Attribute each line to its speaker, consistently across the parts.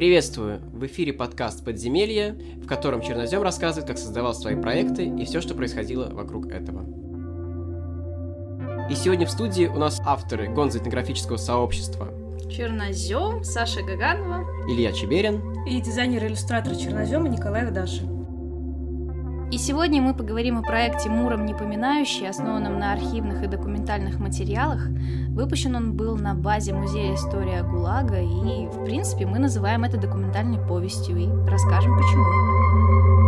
Speaker 1: Приветствую! В эфире подкаст «Подземелье», в котором Чернозем рассказывает, как создавал свои проекты и все, что происходило вокруг этого. И сегодня в студии у нас авторы гонза этнографического сообщества
Speaker 2: Чернозем, Саша Гаганова,
Speaker 1: Илья Чеберин
Speaker 3: и дизайнер-иллюстратор Чернозема Николай Вдашин.
Speaker 2: И сегодня мы поговорим о проекте «Муром непоминающий», основанном на архивных и документальных материалах. Выпущен он был на базе Музея истории ГУЛАГа, и, в принципе, мы называем это документальной повестью, и расскажем почему.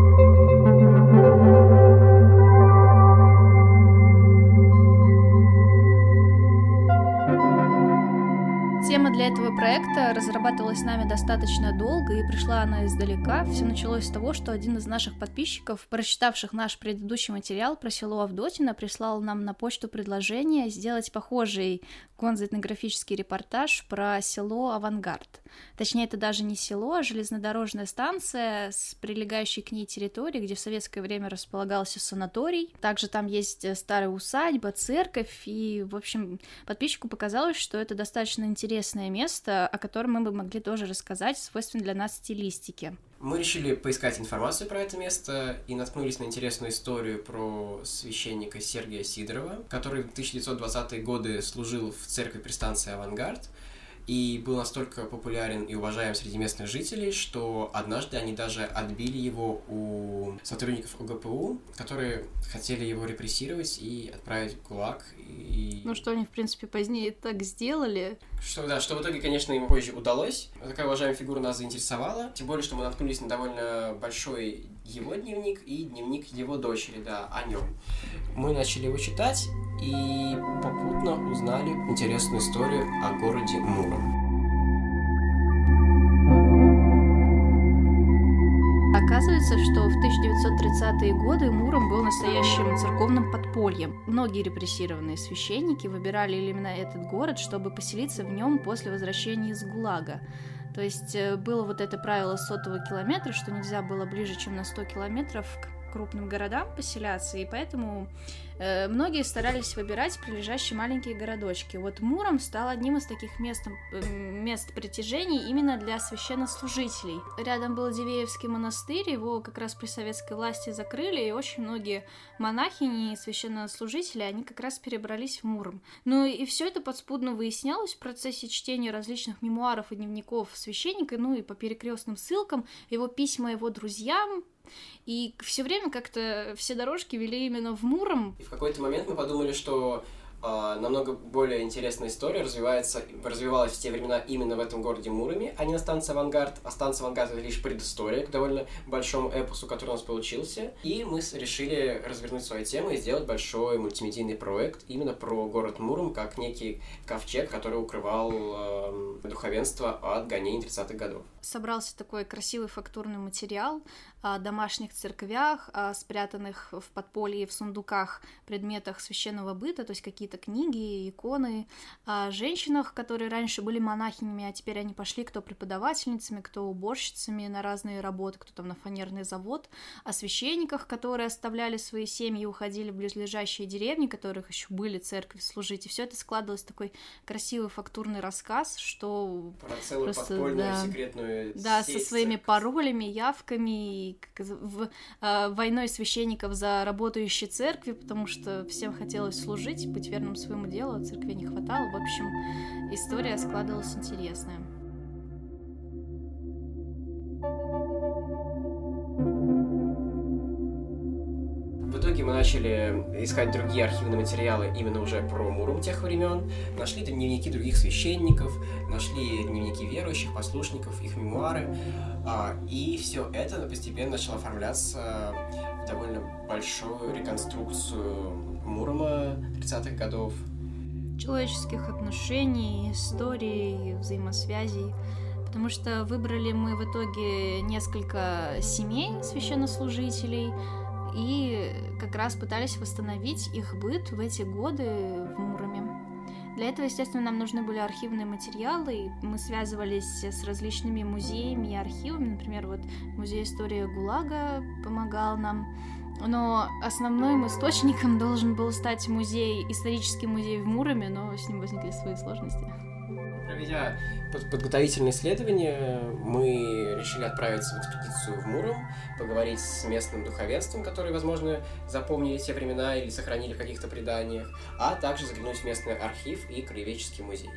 Speaker 2: Проекта разрабатывалась нами достаточно долго, и пришла она издалека. Все началось с того, что один из наших подписчиков, прочитавших наш предыдущий материал про село Авдотино, прислал нам на почту предложение сделать похожий конзоэтнографический репортаж про село Авангард. Точнее, это даже не село, а железнодорожная станция с прилегающей к ней территорией, где в советское время располагался санаторий. Также там есть старая усадьба, церковь, и, в общем, подписчику показалось, что это достаточно интересно интересное место, о котором мы бы могли тоже рассказать, свойственной для нас стилистике.
Speaker 1: Мы решили поискать информацию про это место и наткнулись на интересную историю про священника Сергия Сидорова, который в 1920-е годы служил в церкви при станции «Авангард», и был настолько популярен и уважаем среди местных жителей, что однажды они даже отбили его у сотрудников ОГПУ, которые хотели его репрессировать и отправить в ГУЛАГ. И...
Speaker 2: Ну, что они, в принципе, позднее так сделали.
Speaker 1: Что, да, что в итоге, конечно, им позже удалось. Такая уважаемая фигура нас заинтересовала. Тем более, что мы наткнулись на довольно большой его дневник и дневник его дочери, да, о нем. Мы начали его читать и попутно узнали интересную историю о городе Муром.
Speaker 2: Оказывается, что в 1930-е годы Муром был настоящим церковным подпольем. Многие репрессированные священники выбирали именно этот город, чтобы поселиться в нем после возвращения из ГУЛАГа. То есть э, было вот это правило сотого километра, что нельзя было ближе, чем на 100 километров к крупным городам поселяться, и поэтому Э, многие старались выбирать прилежащие маленькие городочки. Вот Муром стал одним из таких мест, мест притяжений именно для священнослужителей. Рядом был Дивеевский монастырь, его как раз при советской власти закрыли, и очень многие монахини и священнослужители, они как раз перебрались в Муром. Ну и все это подспудно выяснялось в процессе чтения различных мемуаров и дневников священника, ну и по перекрестным ссылкам, его письма его друзьям, и все время как-то все дорожки вели именно в Муром.
Speaker 1: И в какой-то момент мы подумали, что э, намного более интересная история развивается, развивалась в те времена именно в этом городе Муроме, а не на станции «Авангард». А станция «Авангард» — это лишь предыстория к довольно большому эпосу, который у нас получился. И мы решили развернуть свою тему и сделать большой мультимедийный проект именно про город Муром, как некий ковчег, который укрывал э, духовенство от гонений 30-х годов.
Speaker 2: Собрался такой красивый фактурный материал, домашних церквях, спрятанных в подполье в сундуках предметах священного быта, то есть какие-то книги, иконы, о женщинах, которые раньше были монахинями, а теперь они пошли кто преподавательницами, кто уборщицами на разные работы, кто там на фанерный завод, о священниках, которые оставляли свои семьи, уходили в близлежащие деревни, которых еще были церкви служить, и все это складывалось в такой красивый фактурный рассказ, что
Speaker 1: про целую просто, подпольную да, секретную
Speaker 2: да, со своими паролями, явками в, э, войной священников за работающие церкви, потому что всем хотелось служить, быть верным своему делу, а церкви не хватало. В общем, история складывалась интересная.
Speaker 1: Мы начали искать другие архивные материалы именно уже про Муром тех времен, нашли дневники других священников, нашли дневники верующих, послушников, их мемуары, а, и все это постепенно начало оформляться в довольно большую реконструкцию Мурома 30-х годов.
Speaker 2: Человеческих отношений, историй, взаимосвязей. Потому что выбрали мы в итоге несколько семей священнослужителей, и как раз пытались восстановить их быт в эти годы в Муроме. Для этого, естественно, нам нужны были архивные материалы, и мы связывались с различными музеями и архивами. Например, вот Музей истории ГУЛАГа помогал нам. Но основным источником должен был стать музей, исторический музей в Муроме, но с ним возникли свои сложности.
Speaker 1: Проведя подготовительные исследования мы решили отправиться в экспедицию в Муром, поговорить с местным духовенством, которые, возможно, запомнили те времена или сохранили в каких-то преданиях, а также заглянуть в местный архив и краеведческий музей.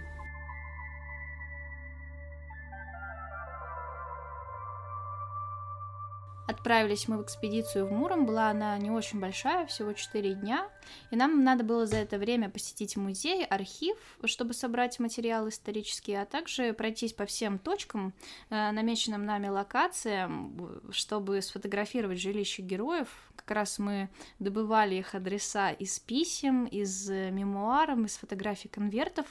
Speaker 2: Отправились мы в экспедицию в Муром, была она не очень большая, всего 4 дня, и нам надо было за это время посетить музей, архив, чтобы собрать материалы исторические, а также пройтись по всем точкам, э, намеченным нами локациям, чтобы сфотографировать жилища героев. Как раз мы добывали их адреса из писем, из мемуаров, из фотографий конвертов,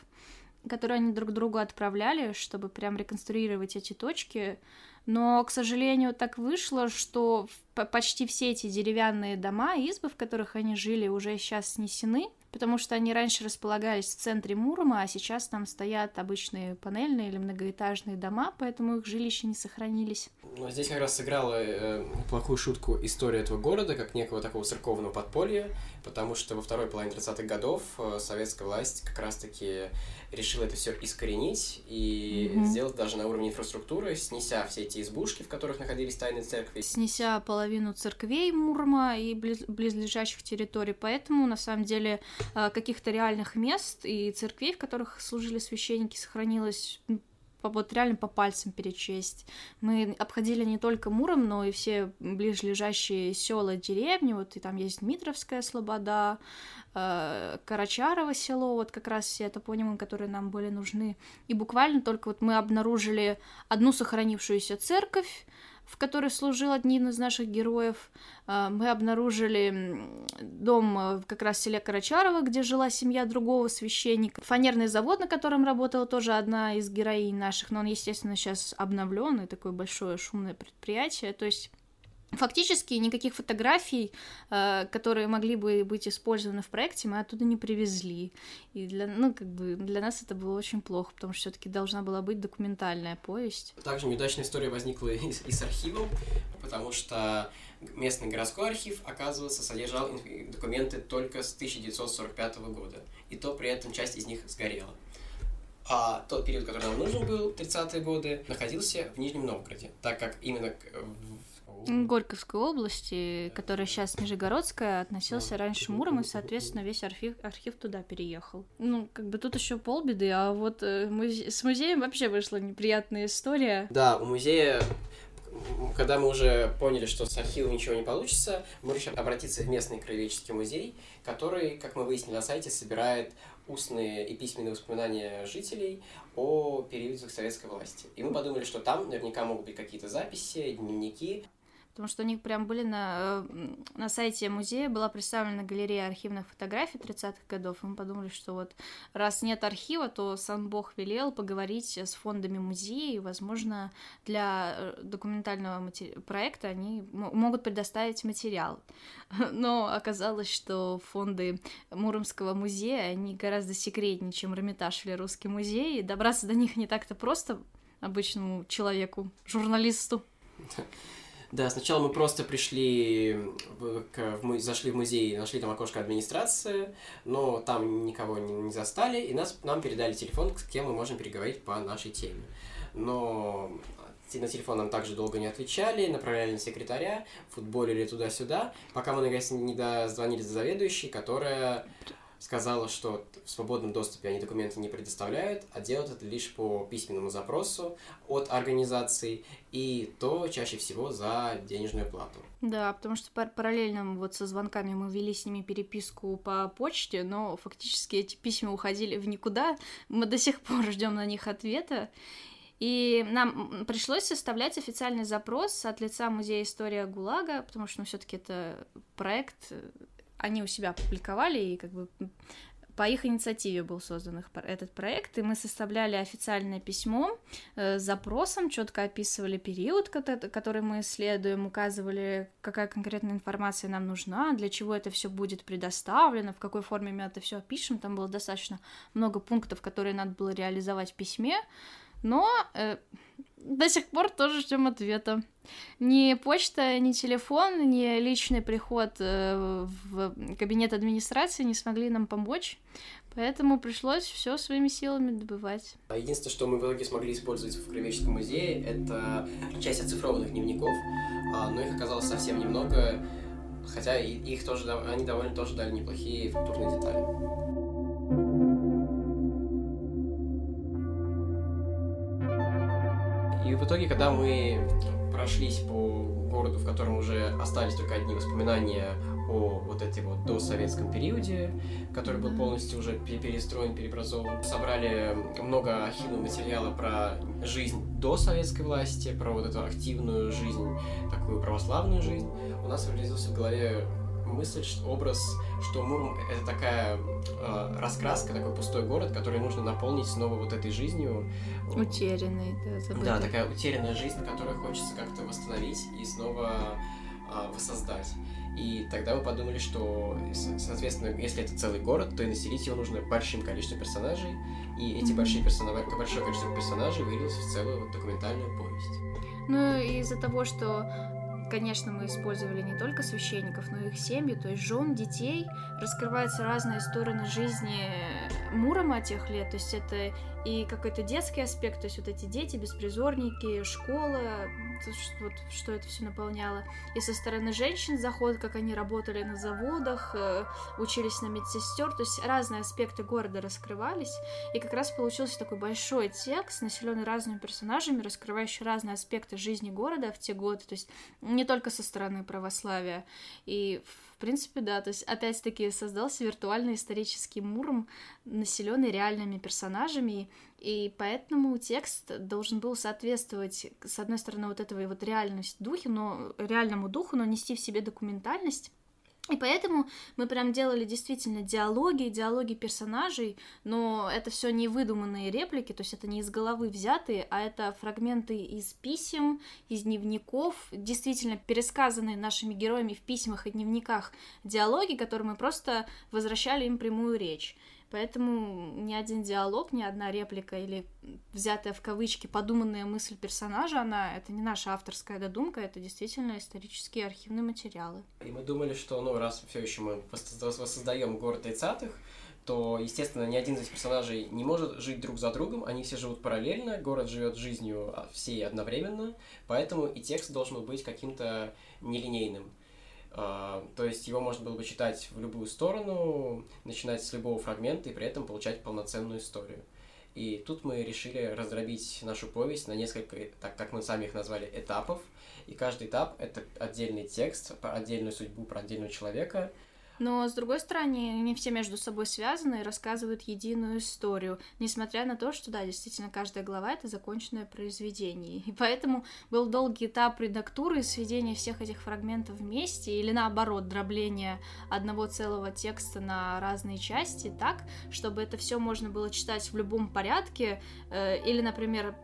Speaker 2: которые они друг другу отправляли, чтобы прям реконструировать эти точки, но, к сожалению, так вышло, что почти все эти деревянные дома, избы, в которых они жили, уже сейчас снесены, потому что они раньше располагались в центре Мурома, а сейчас там стоят обычные панельные или многоэтажные дома, поэтому их жилища не сохранились.
Speaker 1: Но здесь как раз сыграла э, плохую шутку история этого города, как некого такого церковного подполья, потому что во второй половине 30-х годов э, советская власть как раз-таки решила это все искоренить и mm-hmm. сделать даже на уровне инфраструктуры, снеся все эти избушки, в которых находились тайные церкви.
Speaker 2: Снеся половину церквей Мурма и близ- близлежащих территорий, поэтому на самом деле э, каких-то реальных мест и церквей, в которых служили священники, сохранилось вот реально по пальцам перечесть. Мы обходили не только Муром, но и все ближлежащие села, деревни. Вот и там есть Дмитровская Слобода, э, Карачарово село, вот как раз все топонимы, которые нам были нужны. И буквально только вот мы обнаружили одну сохранившуюся церковь, в которой служил один из наших героев. А, мы обнаружили дом э, как раз в селе Карачарова, где жила семья другого священника. Фанерный завод, на котором работала тоже одна из героинь наших, но он, естественно, сейчас обновлен, и такое большое шумное предприятие. То есть Фактически никаких фотографий, э, которые могли бы быть использованы в проекте, мы оттуда не привезли. И для, ну, как бы для нас это было очень плохо, потому что все-таки должна была быть документальная повесть.
Speaker 1: Также неудачная история возникла и, и с архивом, потому что местный городской архив, оказывается, содержал документы только с 1945 года, и то при этом часть из них сгорела. А тот период, который нам нужен был, 30-е годы, находился в Нижнем Новгороде, так как именно
Speaker 2: Горьковской области, которая сейчас Нижегородская, относился раньше Муром, и, соответственно, весь архив, архив туда переехал. Ну, как бы тут еще полбеды, а вот э, музе... с музеем вообще вышла неприятная история.
Speaker 1: Да, у музея когда мы уже поняли, что с архивом ничего не получится, мы решили обратиться в местный краеведческий музей, который, как мы выяснили на сайте, собирает устные и письменные воспоминания жителей о периодах советской власти. И мы подумали, что там наверняка могут быть какие-то записи, дневники
Speaker 2: потому что у них прям были на, э, на сайте музея была представлена галерея архивных фотографий 30-х годов, и мы подумали, что вот раз нет архива, то сам Бог велел поговорить с фондами музея, и, возможно, для э, документального матери... проекта они могут предоставить материал. Но оказалось, что фонды Муромского музея, они гораздо секретнее, чем Эрмитаж или Русский музей, и добраться до них не так-то просто обычному человеку, журналисту.
Speaker 1: Да, сначала мы просто пришли, в, к, в, зашли в музей, нашли там окошко администрации, но там никого не, не застали, и нас, нам передали телефон, с кем мы можем переговорить по нашей теме. Но на телефон нам также долго не отвечали, направляли на секретаря, футболили туда-сюда, пока мы, наконец, не дозвонились до заведующей, которая сказала, что в свободном доступе они документы не предоставляют, а делают это лишь по письменному запросу от организаций, и то чаще всего за денежную плату.
Speaker 2: Да, потому что параллельно вот со звонками мы вели с ними переписку по почте, но фактически эти письма уходили в никуда. Мы до сих пор ждем на них ответа. И нам пришлось составлять официальный запрос от лица Музея истории ГУЛАГа, потому что, ну, все-таки это проект они у себя опубликовали, и как бы по их инициативе был создан этот проект, и мы составляли официальное письмо э, с запросом, четко описывали период, который мы исследуем, указывали, какая конкретная информация нам нужна, для чего это все будет предоставлено, в какой форме мы это все опишем. Там было достаточно много пунктов, которые надо было реализовать в письме, но э, до сих пор тоже ждем ответа. Ни почта, ни телефон, ни личный приход э, в кабинет администрации не смогли нам помочь. Поэтому пришлось все своими силами добывать.
Speaker 1: Единственное, что мы в итоге смогли использовать в Краеведческом музее, это часть оцифрованных дневников, а, но их оказалось совсем немного, хотя их тоже, они довольно тоже дали неплохие фактурные детали. И в итоге, когда мы прошлись по городу, в котором уже остались только одни воспоминания о вот этой вот досоветском периоде, который был полностью уже перестроен, переобразован. Собрали много архивного материала про жизнь до советской власти, про вот эту активную жизнь, такую православную жизнь. У нас реализовался в голове мысль, что образ, что Муром — это такая э, раскраска, такой пустой город, который нужно наполнить снова вот этой жизнью.
Speaker 2: Утерянной, да,
Speaker 1: забытой. Да, такая утерянная жизнь, которую хочется как-то восстановить и снова э, воссоздать. И тогда мы подумали, что, соответственно, если это целый город, то и населить его нужно большим количеством персонажей, и эти mm-hmm. большие персонажи, большое количество персонажей вылилось в целую вот документальную повесть.
Speaker 2: Ну, из-за того, что конечно, мы использовали не только священников, но и их семьи, то есть жен, детей. Раскрываются разные стороны жизни Мурома тех лет. То есть это и какой-то детский аспект, то есть вот эти дети, беспризорники, школа, вот что это все наполняло. И со стороны женщин заход, как они работали на заводах, э, учились на медсестер, то есть разные аспекты города раскрывались. И как раз получился такой большой текст, населенный разными персонажами, раскрывающий разные аспекты жизни города в те годы, то есть не только со стороны православия. И принципе, да, то есть опять-таки создался виртуальный исторический Муром, населенный реальными персонажами, и поэтому текст должен был соответствовать, с одной стороны, вот этого вот реальность духе, но реальному духу, но нести в себе документальность. И поэтому мы прям делали действительно диалоги, диалоги персонажей, но это все не выдуманные реплики, то есть это не из головы взятые, а это фрагменты из писем, из дневников, действительно пересказанные нашими героями в письмах и дневниках диалоги, которые мы просто возвращали им прямую речь. Поэтому ни один диалог, ни одна реплика или взятая в кавычки подуманная мысль персонажа, она это не наша авторская додумка, это действительно исторические архивные материалы.
Speaker 1: И мы думали, что, ну, раз все еще мы воссоздаем город 30-х, то, естественно, ни один из персонажей не может жить друг за другом, они все живут параллельно, город живет жизнью всей одновременно, поэтому и текст должен быть каким-то нелинейным. А, то есть его можно было бы читать в любую сторону, начинать с любого фрагмента и при этом получать полноценную историю. И тут мы решили раздробить нашу повесть на несколько, так как мы сами их назвали, этапов. И каждый этап — это отдельный текст про отдельную судьбу, про отдельного человека —
Speaker 2: но, с другой стороны, они все между собой связаны и рассказывают единую историю, несмотря на то, что, да, действительно, каждая глава — это законченное произведение. И поэтому был долгий этап редактуры и сведения всех этих фрагментов вместе, или наоборот, дробления одного целого текста на разные части так, чтобы это все можно было читать в любом порядке, э, или, например,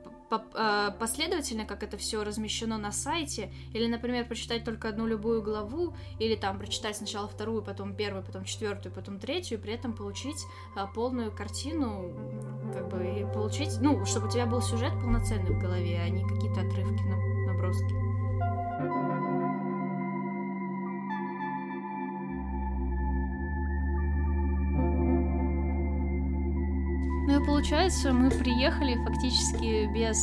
Speaker 2: последовательно, как это все размещено на сайте, или, например, прочитать только одну любую главу, или там прочитать сначала вторую, потом первую, потом четвертую, потом третью, и при этом получить а, полную картину, как бы, и получить, ну, чтобы у тебя был сюжет полноценный в голове, а не какие-то отрывки, наброски. Получается, мы приехали фактически без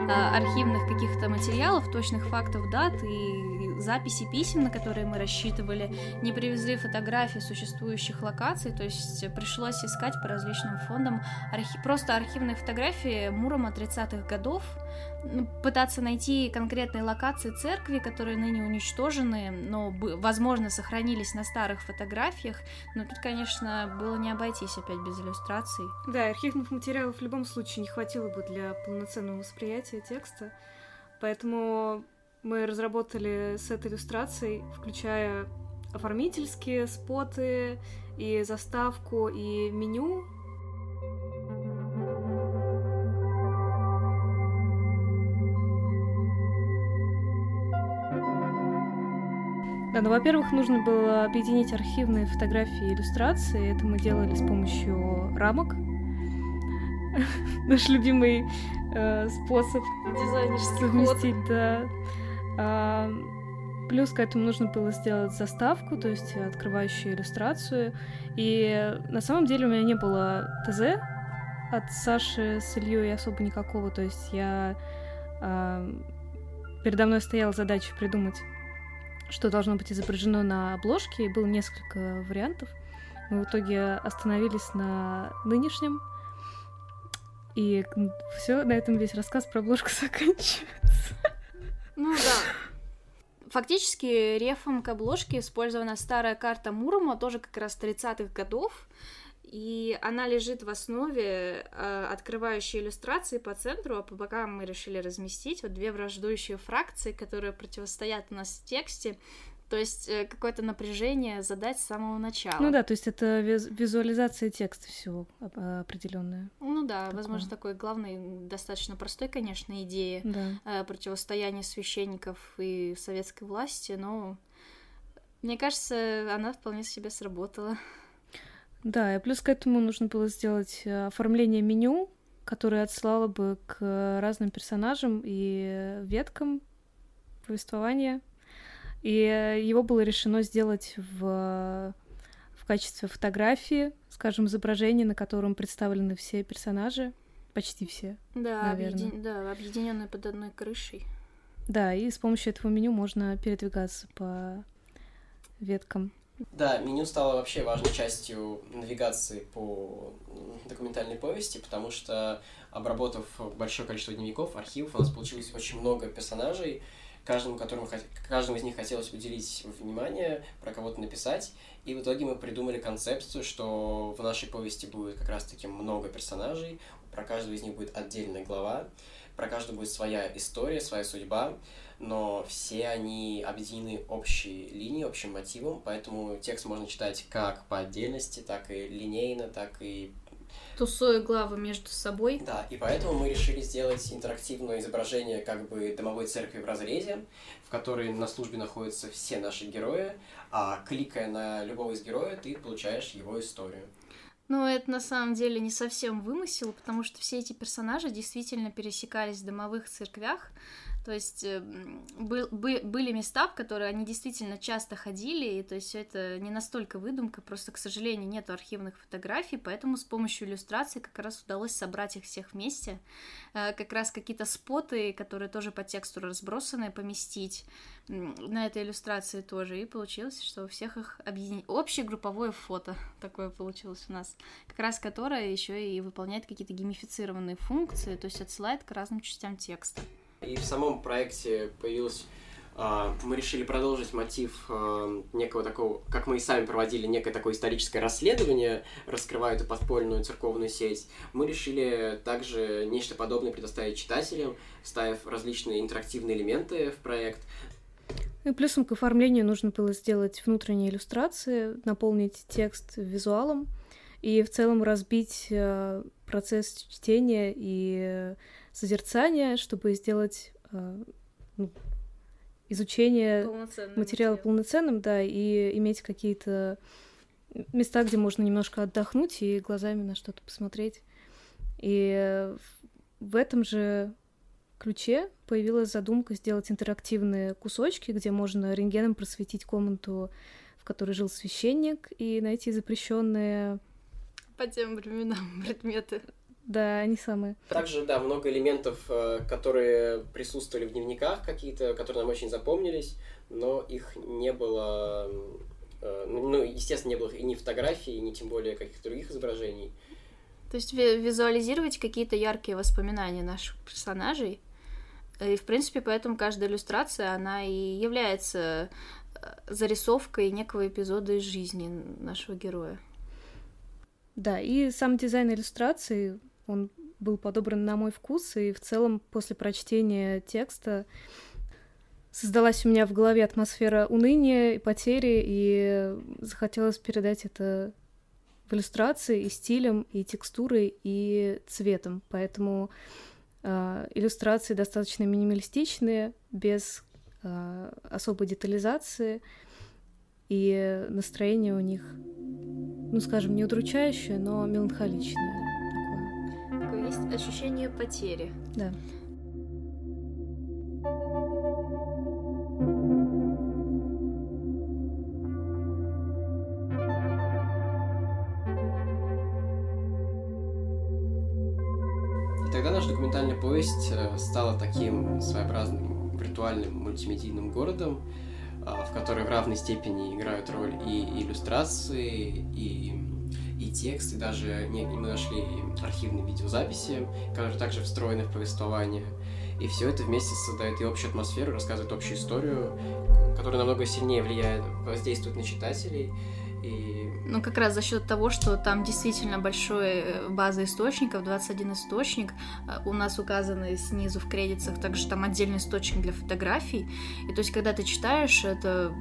Speaker 2: э, архивных каких-то материалов, точных фактов, дат и записи писем, на которые мы рассчитывали, не привезли фотографии существующих локаций, то есть пришлось искать по различным фондам архи... просто архивные фотографии Мурома 30-х годов, пытаться найти конкретные локации церкви, которые ныне уничтожены, но, возможно, сохранились на старых фотографиях. Но тут, конечно, было не обойтись опять без иллюстраций.
Speaker 3: Да, архивных материалов в любом случае не хватило бы для полноценного восприятия текста. Поэтому мы разработали сет иллюстраций, включая оформительские споты и заставку, и меню Да, ну, во-первых, нужно было объединить архивные фотографии и иллюстрации. Это мы делали с помощью рамок. Наш любимый э, способ
Speaker 2: Дизайнерский
Speaker 3: совместить, да. А, плюс к этому нужно было сделать заставку, то есть открывающую иллюстрацию. И на самом деле у меня не было ТЗ от Саши с Ильей особо никакого, то есть я... А, передо мной стояла задача придумать, что должно быть изображено на обложке, и было несколько вариантов. Мы в итоге остановились на нынешнем, и все, на этом весь рассказ про обложку заканчивается.
Speaker 2: Ну да. Фактически рефом к обложке использована старая карта Мурома, тоже как раз 30-х годов. И она лежит в основе э, открывающей иллюстрации по центру, а по бокам мы решили разместить вот две враждующие фракции, которые противостоят у нас в тексте. То есть э, какое-то напряжение задать с самого начала.
Speaker 3: Ну да, то есть это виз- визуализация текста всего определенная.
Speaker 2: Ну да, такое. возможно, такой главный, достаточно простой, конечно, идеи
Speaker 3: да.
Speaker 2: э, противостояния священников и советской власти, но мне кажется, она вполне себе сработала.
Speaker 3: Да, и плюс к этому нужно было сделать э, оформление меню, которое отсылало бы к разным персонажам и веткам повествования. И его было решено сделать в, в качестве фотографии, скажем, изображения, на котором представлены все персонажи, почти все.
Speaker 2: Да, объедин... да объединенные под одной крышей.
Speaker 3: Да, и с помощью этого меню можно передвигаться по веткам.
Speaker 1: Да, меню стало вообще важной частью навигации по документальной повести, потому что, обработав большое количество дневников, архивов, у нас получилось очень много персонажей, каждому, которому, каждому из них хотелось уделить внимание, про кого-то написать. И в итоге мы придумали концепцию, что в нашей повести будет как раз-таки много персонажей, про каждого из них будет отдельная глава, про каждого будет своя история, своя судьба, но все они объединены общей линией, общим мотивом, поэтому текст можно читать как по отдельности, так и линейно, так и
Speaker 2: тусуя главы между собой.
Speaker 1: Да, и поэтому мы решили сделать интерактивное изображение как бы домовой церкви в разрезе, в которой на службе находятся все наши герои, а кликая на любого из героев, ты получаешь его историю.
Speaker 2: Ну, это на самом деле не совсем вымысел, потому что все эти персонажи действительно пересекались в домовых церквях, то есть э, был, бы, были места, в которые они действительно часто ходили, и то есть это не настолько выдумка, просто, к сожалению, нет архивных фотографий, поэтому с помощью иллюстрации как раз удалось собрать их всех вместе, э, как раз какие-то споты, которые тоже по тексту разбросаны, поместить на этой иллюстрации тоже, и получилось, что у всех их объединить. Общее групповое фото такое получилось у нас, как раз которое еще и выполняет какие-то геймифицированные функции, то есть отсылает к разным частям текста.
Speaker 1: И в самом проекте появилось а, мы решили продолжить мотив а, некого такого, как мы и сами проводили некое такое историческое расследование, раскрывая эту подпольную церковную сеть. Мы решили также нечто подобное предоставить читателям, вставив различные интерактивные элементы в проект.
Speaker 3: И плюсом к оформлению нужно было сделать внутренние иллюстрации, наполнить текст визуалом и в целом разбить э, процесс чтения и созерцания, чтобы сделать э, ну, изучение
Speaker 2: полноценным
Speaker 3: материала
Speaker 2: материал.
Speaker 3: полноценным, да, и иметь какие-то места, где можно немножко отдохнуть и глазами на что-то посмотреть. И в этом же ключе появилась задумка сделать интерактивные кусочки, где можно рентгеном просветить комнату, в которой жил священник, и найти запрещенные
Speaker 2: по тем временам предметы.
Speaker 3: Да, они самые.
Speaker 1: Также, да, много элементов, э, которые присутствовали в дневниках какие-то, которые нам очень запомнились, но их не было, э, ну, естественно, не было и ни фотографий, ни тем более каких-то других изображений.
Speaker 2: То есть визуализировать какие-то яркие воспоминания наших персонажей. И, в принципе, поэтому каждая иллюстрация, она и является э, зарисовкой некого эпизода из жизни нашего героя.
Speaker 3: Да, и сам дизайн иллюстрации он был подобран на мой вкус, и в целом после прочтения текста создалась у меня в голове атмосфера уныния и потери, и захотелось передать это в иллюстрации и стилем, и текстурой, и цветом. Поэтому э, иллюстрации достаточно минималистичные, без э, особой детализации, и настроение у них, ну, скажем, не удручающее, но меланхоличное
Speaker 2: Есть ощущение потери.
Speaker 3: Да.
Speaker 1: И тогда наша документальная повесть э, стала таким своеобразным виртуальным мультимедийным городом, в которой в равной степени играют роль и иллюстрации, и, и текст, и даже не, мы нашли архивные видеозаписи, которые также встроены в повествование. И все это вместе создает и общую атмосферу, рассказывает общую историю, которая намного сильнее влияет, воздействует на читателей. И
Speaker 2: Ну, как раз за счет того, что там действительно большая база источников, 21 источник, э, у нас указаны снизу в кредитах также там отдельный источник для фотографий. И то есть, когда ты читаешь, это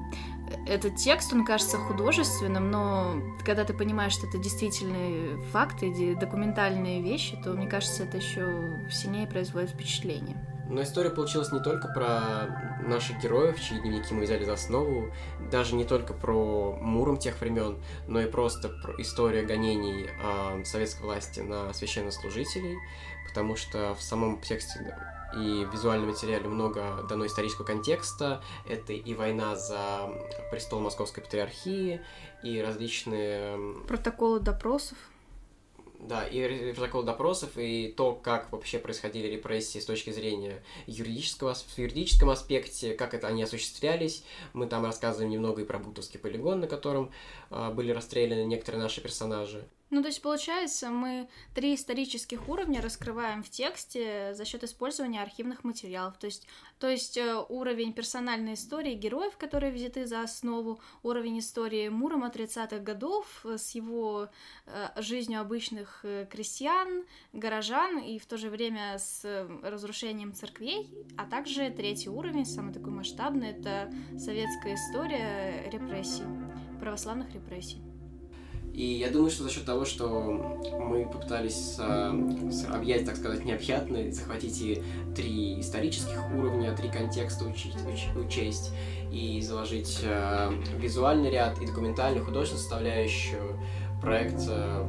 Speaker 2: этот текст, он кажется художественным, но когда ты понимаешь, что это действительные факты, документальные вещи, то, мне кажется, это еще сильнее производит впечатление.
Speaker 1: Но история получилась не только про наших героев, чьи дневники мы взяли за основу, даже не только про Муром тех времен, но и просто про история гонений а, советской власти на священнослужителей, потому что в самом тексте и в визуальном материале много дано исторического контекста. Это и война за престол Московской Патриархии, и различные
Speaker 2: Протоколы допросов.
Speaker 1: Да, и протокол допросов, и то, как вообще происходили репрессии с точки зрения юридического, в юридическом аспекте, как это они осуществлялись. Мы там рассказываем немного и про Бутовский полигон, на котором а, были расстреляны некоторые наши персонажи.
Speaker 2: Ну, то есть, получается, мы три исторических уровня раскрываем в тексте за счет использования архивных материалов. То есть, то есть э, уровень персональной истории героев, которые взяты за основу, уровень истории Мурома 30-х годов с его э, жизнью обычных э, крестьян, горожан и в то же время с разрушением церквей, а также третий уровень, самый такой масштабный, это советская история репрессий, православных репрессий.
Speaker 1: И я думаю, что за счет того, что мы попытались с- объять, так сказать, необъятное, захватить и три исторических уровня, три контекста учить, уч- учесть, и заложить а, визуальный ряд и документальную, художественную составляющую, проект а,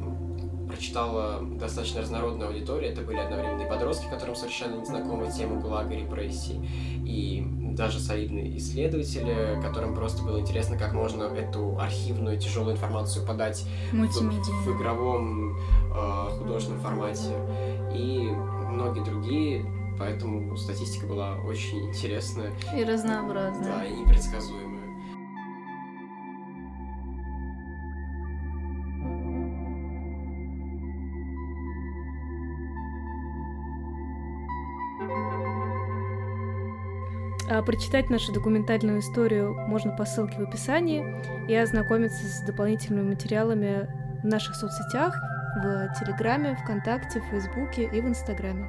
Speaker 1: прочитала достаточно разнородная аудитория. Это были одновременно и подростки, которым совершенно не знакома тема ГУЛАГа и репрессий, и даже солидные исследователи, которым просто было интересно, как можно эту архивную тяжелую информацию подать в, в игровом э, художественном формате и многие другие. Поэтому статистика была очень интересная,
Speaker 2: И разнообразная.
Speaker 1: да, и непредсказуемая.
Speaker 3: А прочитать нашу документальную историю можно по ссылке в описании и ознакомиться с дополнительными материалами в наших соцсетях, в Телеграме, ВКонтакте, Фейсбуке и в Инстаграме.